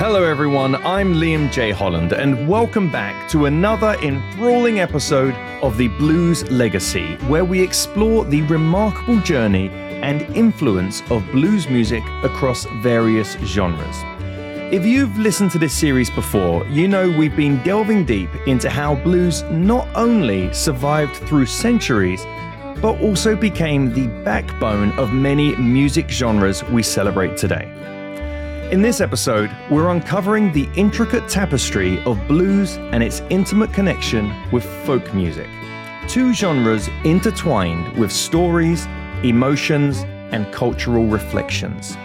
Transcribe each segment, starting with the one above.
Hello, everyone. I'm Liam J. Holland, and welcome back to another enthralling episode of the Blues Legacy, where we explore the remarkable journey and influence of blues music across various genres. If you've listened to this series before, you know we've been delving deep into how blues not only survived through centuries, but also became the backbone of many music genres we celebrate today. In this episode, we're uncovering the intricate tapestry of blues and its intimate connection with folk music. Two genres intertwined with stories, emotions, and cultural reflections.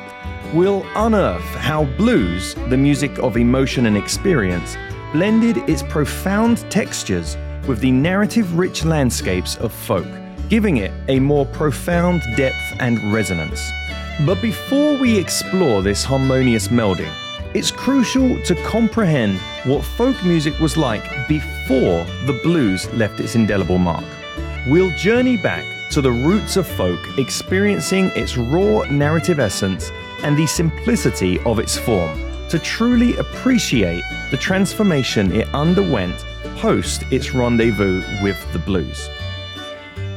We'll unearth how blues, the music of emotion and experience, blended its profound textures with the narrative rich landscapes of folk, giving it a more profound depth and resonance. But before we explore this harmonious melding, it's crucial to comprehend what folk music was like before the blues left its indelible mark. We'll journey back to the roots of folk, experiencing its raw narrative essence and the simplicity of its form, to truly appreciate the transformation it underwent post its rendezvous with the blues.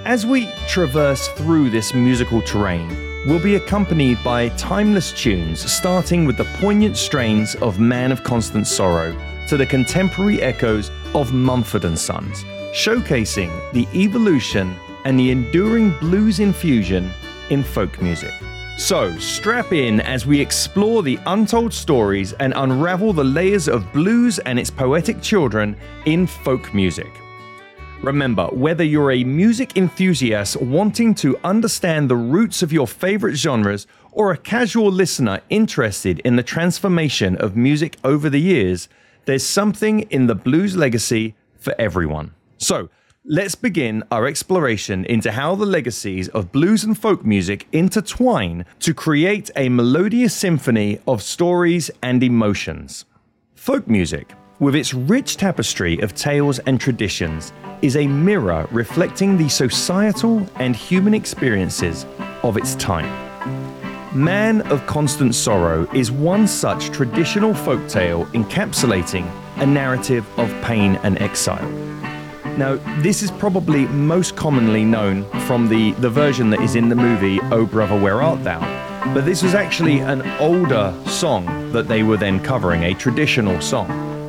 As we traverse through this musical terrain, will be accompanied by timeless tunes, starting with the poignant strains of Man of Constant Sorrow to the contemporary echoes of Mumford and Sons, showcasing the evolution and the enduring blues infusion in folk music. So, strap in as we explore the untold stories and unravel the layers of blues and its poetic children in folk music. Remember, whether you're a music enthusiast wanting to understand the roots of your favorite genres or a casual listener interested in the transformation of music over the years, there's something in the blues legacy for everyone. So, let's begin our exploration into how the legacies of blues and folk music intertwine to create a melodious symphony of stories and emotions. Folk music, with its rich tapestry of tales and traditions, is a mirror reflecting the societal and human experiences of its time. Man of Constant Sorrow is one such traditional folktale encapsulating a narrative of pain and exile. Now, this is probably most commonly known from the, the version that is in the movie Oh Brother Where Art Thou? But this was actually an older song that they were then covering, a traditional song.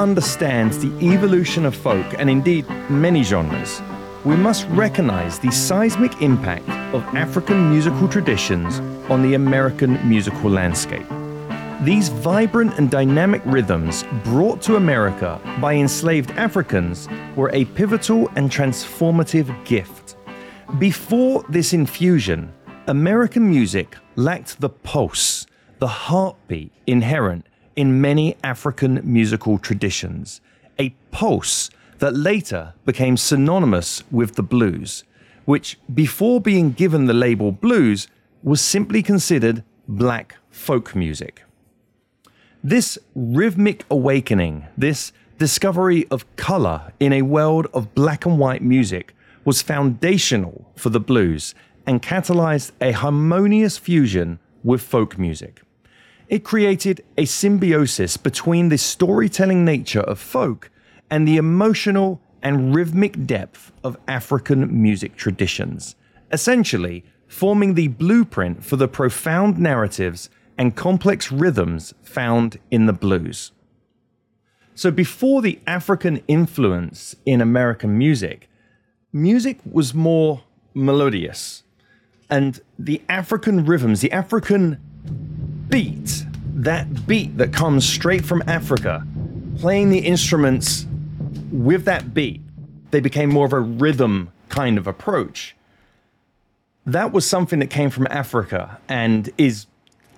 understand the evolution of folk, and indeed many genres, we must recognize the seismic impact of African musical traditions on the American musical landscape. These vibrant and dynamic rhythms brought to America by enslaved Africans were a pivotal and transformative gift. Before this infusion, American music lacked the pulse, the heartbeat inherent in many African musical traditions, a pulse that later became synonymous with the blues, which, before being given the label blues, was simply considered black folk music. This rhythmic awakening, this discovery of color in a world of black and white music, was foundational for the blues and catalyzed a harmonious fusion with folk music. It created a symbiosis between the storytelling nature of folk and the emotional and rhythmic depth of African music traditions, essentially forming the blueprint for the profound narratives and complex rhythms found in the blues. So, before the African influence in American music, music was more melodious. And the African rhythms, the African beat, that beat that comes straight from Africa, playing the instruments with that beat, they became more of a rhythm kind of approach. that was something that came from Africa and is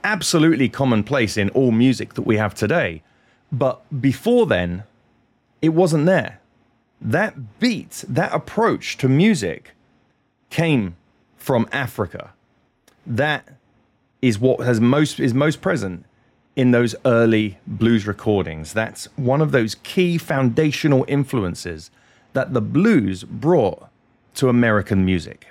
absolutely commonplace in all music that we have today. But before then, it wasn't there. That beat, that approach to music came from Africa. That is what has most is most present in those early blues recordings. That's one of those key foundational influences that the blues brought to American music.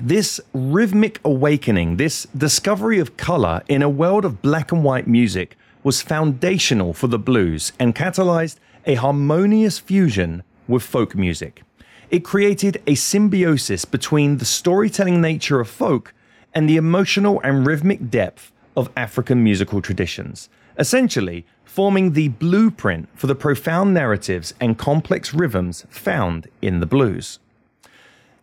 This rhythmic awakening, this discovery of color in a world of black and white music, was foundational for the blues and catalyzed a harmonious fusion with folk music. It created a symbiosis between the storytelling nature of folk and the emotional and rhythmic depth of African musical traditions, essentially forming the blueprint for the profound narratives and complex rhythms found in the blues.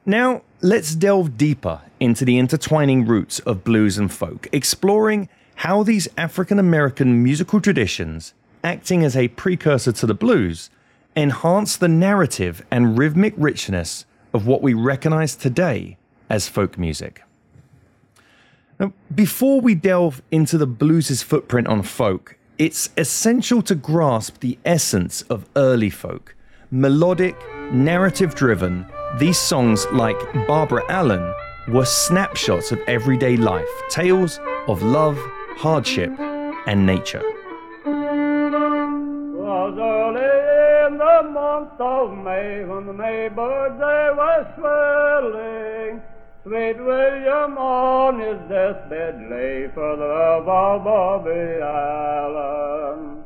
Now, let's delve deeper into the intertwining roots of blues and folk, exploring how these African American musical traditions, acting as a precursor to the blues, enhance the narrative and rhythmic richness of what we recognize today as folk music. Now, before we delve into the blues' footprint on folk, it's essential to grasp the essence of early folk. Melodic, narrative driven, these songs like Barbara Allen were snapshots of everyday life, tales of love, hardship, and nature. Of May when the Maybirds they were swelling. Sweet William on his deathbed lay for the love of Bobby Allen.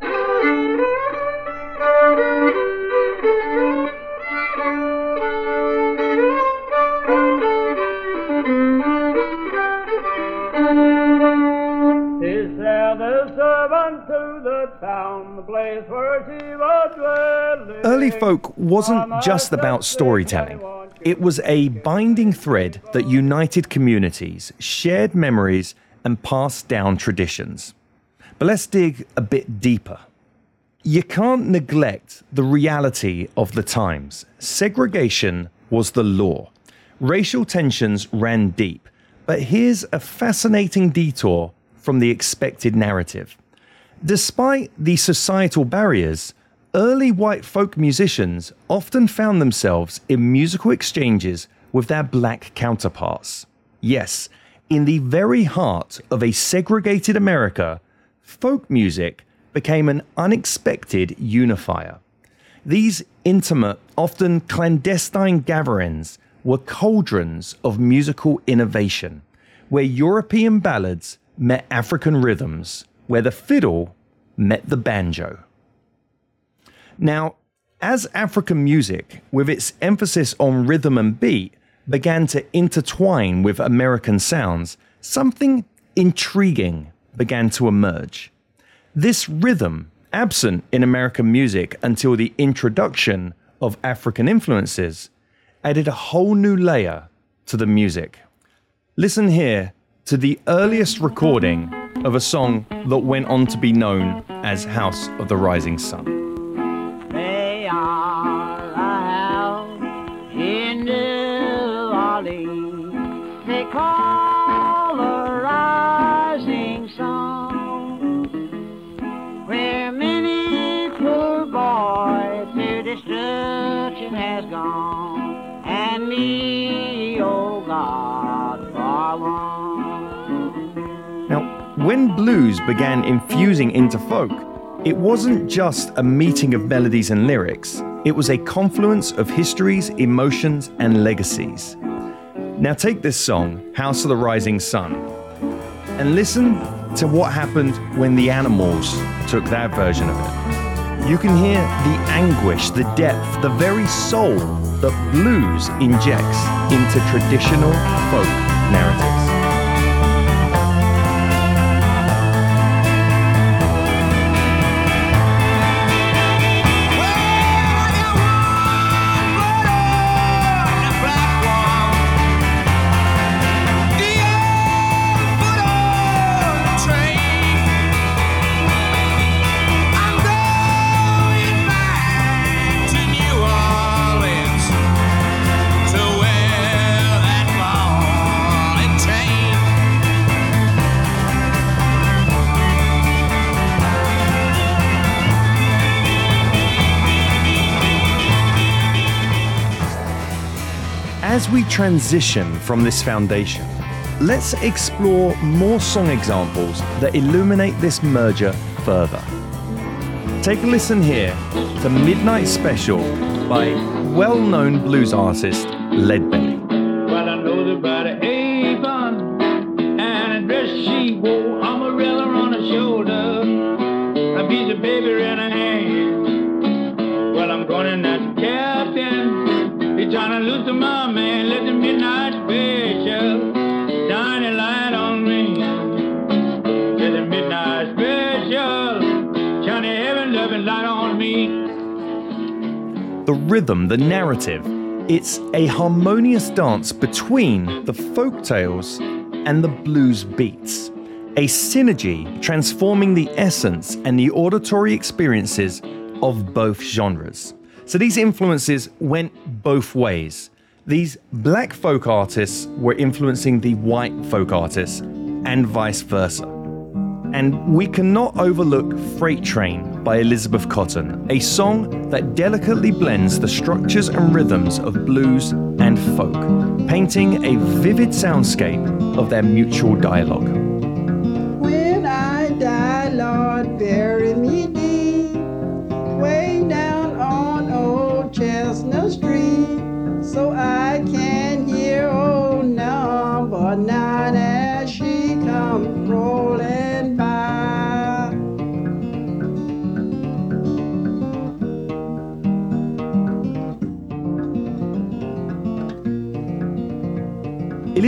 He sent his servant to the town, the place where she was dwelling. Early folk wasn't just about storytelling. It was a binding thread that united communities, shared memories, and passed down traditions. But let's dig a bit deeper. You can't neglect the reality of the times. Segregation was the law. Racial tensions ran deep. But here's a fascinating detour from the expected narrative. Despite the societal barriers, early white folk musicians often found themselves in musical exchanges with their black counterparts. Yes, in the very heart of a segregated America, folk music became an unexpected unifier. These intimate, often clandestine gatherings were cauldrons of musical innovation, where European ballads met African rhythms, where the fiddle met the banjo. Now, as African music, with its emphasis on rhythm and beat, began to intertwine with American sounds, something intriguing began to emerge. This rhythm, absent in American music until the introduction of African influences, added a whole new layer to the music. Listen here to the earliest recording of a song that went on to be known as House of the Rising Sun. Sun, where many poor boys to destruction has gone, and me, oh God. Now, when blues began infusing into folk, it wasn't just a meeting of melodies and lyrics, it was a confluence of histories, emotions, and legacies. Now, take this song, House of the Rising Sun, and listen to what happened when the animals took their version of it. You can hear the anguish, the depth, the very soul that blues injects into traditional folk narratives. We transition from this foundation, let's explore more song examples that illuminate this merger further. Take a listen here to Midnight Special by well known blues artist Leadbelly. The rhythm, the narrative, it's a harmonious dance between the folk tales and the blues beats. A synergy transforming the essence and the auditory experiences of both genres. So these influences went both ways. These black folk artists were influencing the white folk artists, and vice versa. And we cannot overlook Freight Train by Elizabeth Cotten, a song that delicately blends the structures and rhythms of blues and folk, painting a vivid soundscape of their mutual dialogue.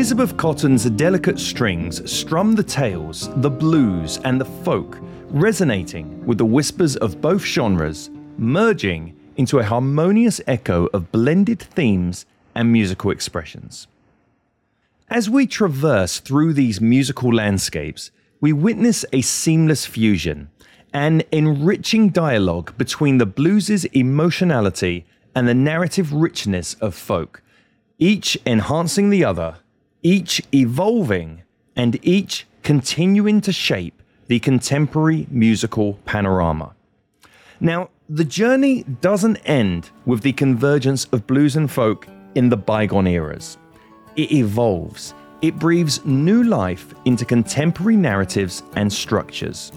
Elizabeth Cotten's delicate strings strum the tales, the blues, and the folk, resonating with the whispers of both genres, merging into a harmonious echo of blended themes and musical expressions. As we traverse through these musical landscapes, we witness a seamless fusion, an enriching dialogue between the blues's emotionality and the narrative richness of folk, each enhancing the other, each evolving, and each continuing to shape the contemporary musical panorama. Now, the journey doesn't end with the convergence of blues and folk in the bygone eras. It evolves, it breathes new life into contemporary narratives and structures.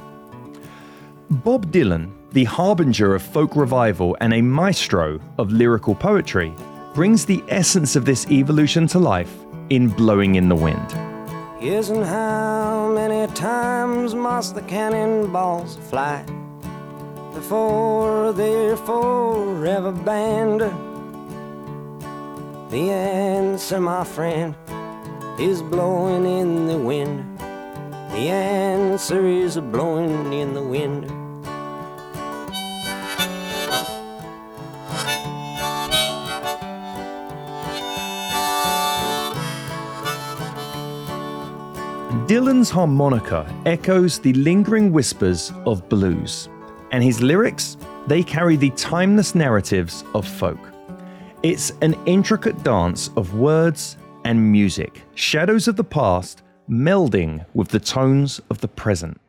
Bob Dylan, the harbinger of folk revival and a maestro of lyrical poetry, brings the essence of this evolution to life in Blowing in the Wind. Isn't how many times must the cannonballs fly before they're forever banned? The answer, my friend, is blowing in the wind. The answer is blowing in the wind. Dylan's harmonica echoes the lingering whispers of blues, and his lyrics, they carry the timeless narratives of folk. It's an intricate dance of words and music, shadows of the past melding with the tones of the present.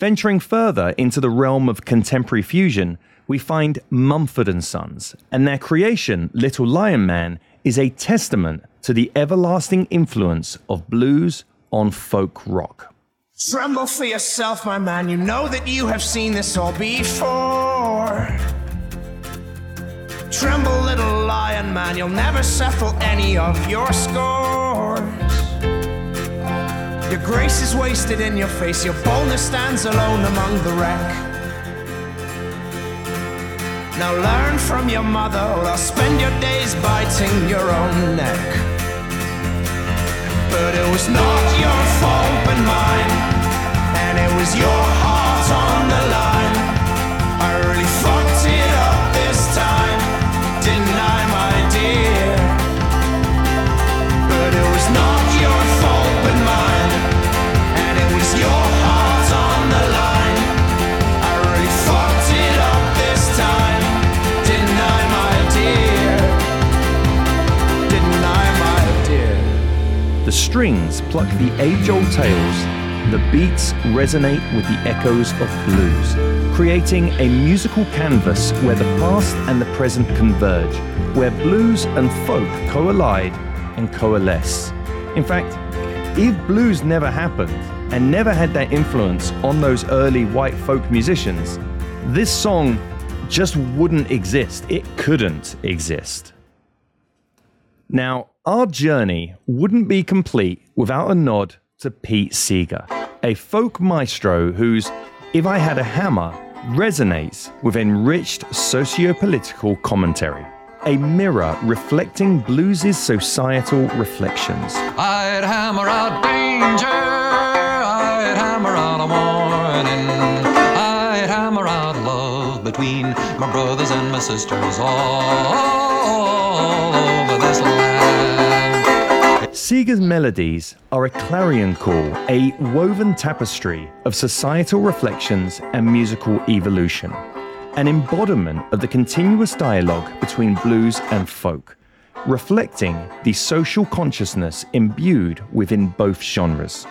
Venturing further into the realm of contemporary fusion, we find Mumford and Sons, and their creation, Little Lion Man, is a testament to the everlasting influence of blues on folk rock. Tremble for yourself, my man. You know that you have seen this all before. Tremble, little lion man. You'll never settle any of your scores. Your grace is wasted in your face. Your boldness stands alone among the wreck. Now learn from your mother, or spend your days biting your own neck. But it was not your fault but mine And it was your heart on the line I really fucked it up this time Didn't I, my dear? But it was not strings pluck the age old tales, the beats resonate with the echoes of blues, creating a musical canvas where the past and the present converge, where blues and folk collide and coalesce. In fact, if blues never happened and never had that influence on those early white folk musicians, this song just wouldn't exist. It couldn't exist. Now, our journey wouldn't be complete without a nod to Pete Seeger, a folk maestro whose If I Had a Hammer resonates with enriched socio political commentary, a mirror reflecting blues's societal reflections. I'd hammer out danger, I'd hammer out a warning, I'd hammer out love between my brothers and my sisters all. Seeger's melodies are a clarion call, a woven tapestry of societal reflections and musical evolution, an embodiment of the continuous dialogue between blues and folk, reflecting the social consciousness imbued within both genres.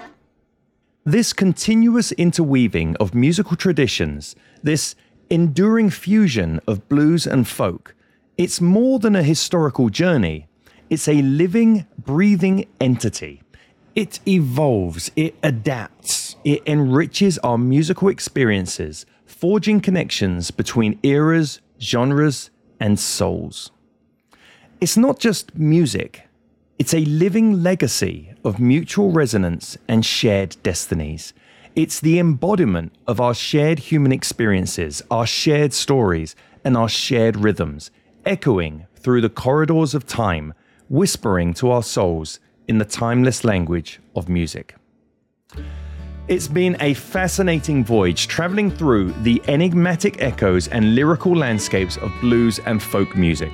This continuous interweaving of musical traditions, this enduring fusion of blues and folk, it's more than a historical journey. It's a living, breathing entity. It evolves, it adapts, it enriches our musical experiences, forging connections between eras, genres, and souls. It's not just music, it's a living legacy of mutual resonance and shared destinies. It's the embodiment of our shared human experiences, our shared stories, and our shared rhythms, echoing through the corridors of time, whispering to our souls in the timeless language of music. It's been a fascinating voyage traveling through the enigmatic echoes and lyrical landscapes of blues and folk music.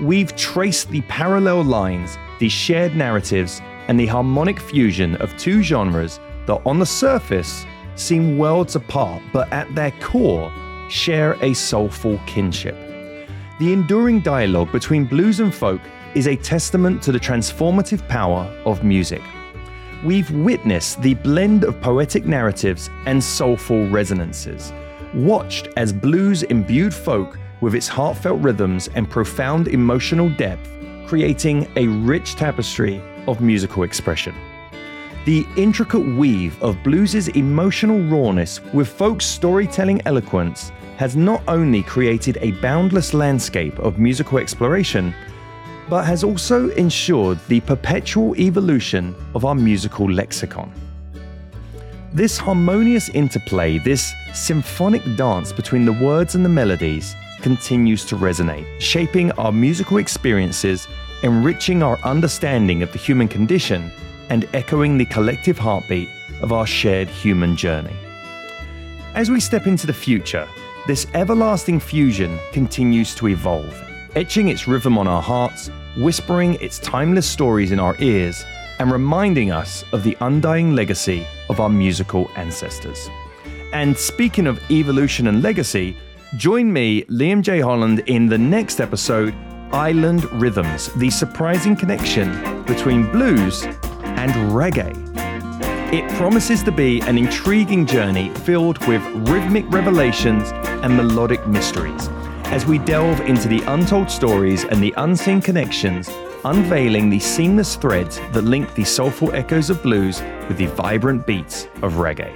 We've traced the parallel lines, the shared narratives, and the harmonic fusion of two genres that, on the surface, seem worlds apart, but at their core, share a soulful kinship. The enduring dialogue between blues and folk is a testament to the transformative power of music. We've witnessed the blend of poetic narratives and soulful resonances, watched as blues imbued folk with its heartfelt rhythms and profound emotional depth, creating a rich tapestry of musical expression. The intricate weave of blues's emotional rawness with folk's storytelling eloquence has not only created a boundless landscape of musical exploration, but has also ensured the perpetual evolution of our musical lexicon. This harmonious interplay, this symphonic dance between the words and the melodies, continues to resonate, shaping our musical experiences, enriching our understanding of the human condition, and echoing the collective heartbeat of our shared human journey. As we step into the future, this everlasting fusion continues to evolve, etching its rhythm on our hearts, whispering its timeless stories in our ears, and reminding us of the undying legacy of our musical ancestors. And speaking of evolution and legacy, join me, Liam J. Holland, in the next episode Island Rhythms The Surprising Connection Between Blues and Reggae. It promises to be an intriguing journey filled with rhythmic revelations and melodic mysteries as we delve into the untold stories and the unseen connections, unveiling the seamless threads that link the soulful echoes of blues with the vibrant beats of reggae.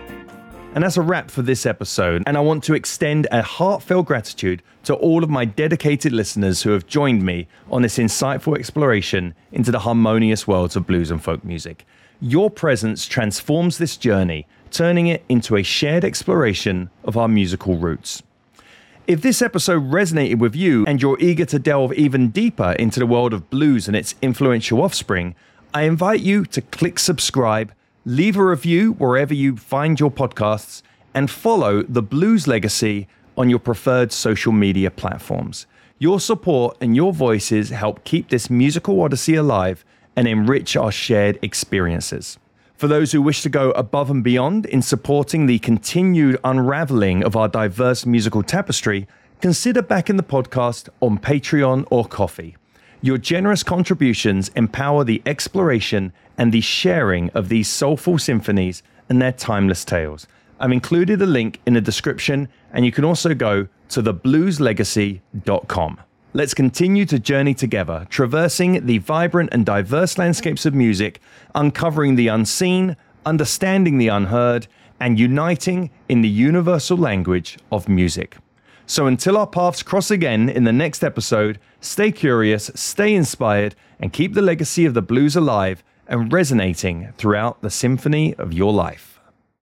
And that's a wrap for this episode. And I want to extend a heartfelt gratitude to all of my dedicated listeners who have joined me on this insightful exploration into the harmonious worlds of blues and folk music. Your presence transforms this journey, turning it into a shared exploration of our musical roots. If this episode resonated with you and you're eager to delve even deeper into the world of blues and its influential offspring, I invite you to click subscribe, leave a review wherever you find your podcasts, and follow the Blues Legacy on your preferred social media platforms. Your support and your voices help keep this musical odyssey alive and enrich our shared experiences. For those who wish to go above and beyond in supporting the continued unraveling of our diverse musical tapestry, consider backing the podcast on Patreon or Ko-fi. Your generous contributions empower the exploration and the sharing of these soulful symphonies and their timeless tales. I've included a link in the description, and you can also go to theblueslegacy.com. Let's continue to journey together, traversing the vibrant and diverse landscapes of music, uncovering the unseen, understanding the unheard, and uniting in the universal language of music. So until our paths cross again in the next episode, stay curious, stay inspired, and keep the legacy of the blues alive and resonating throughout the symphony of your life.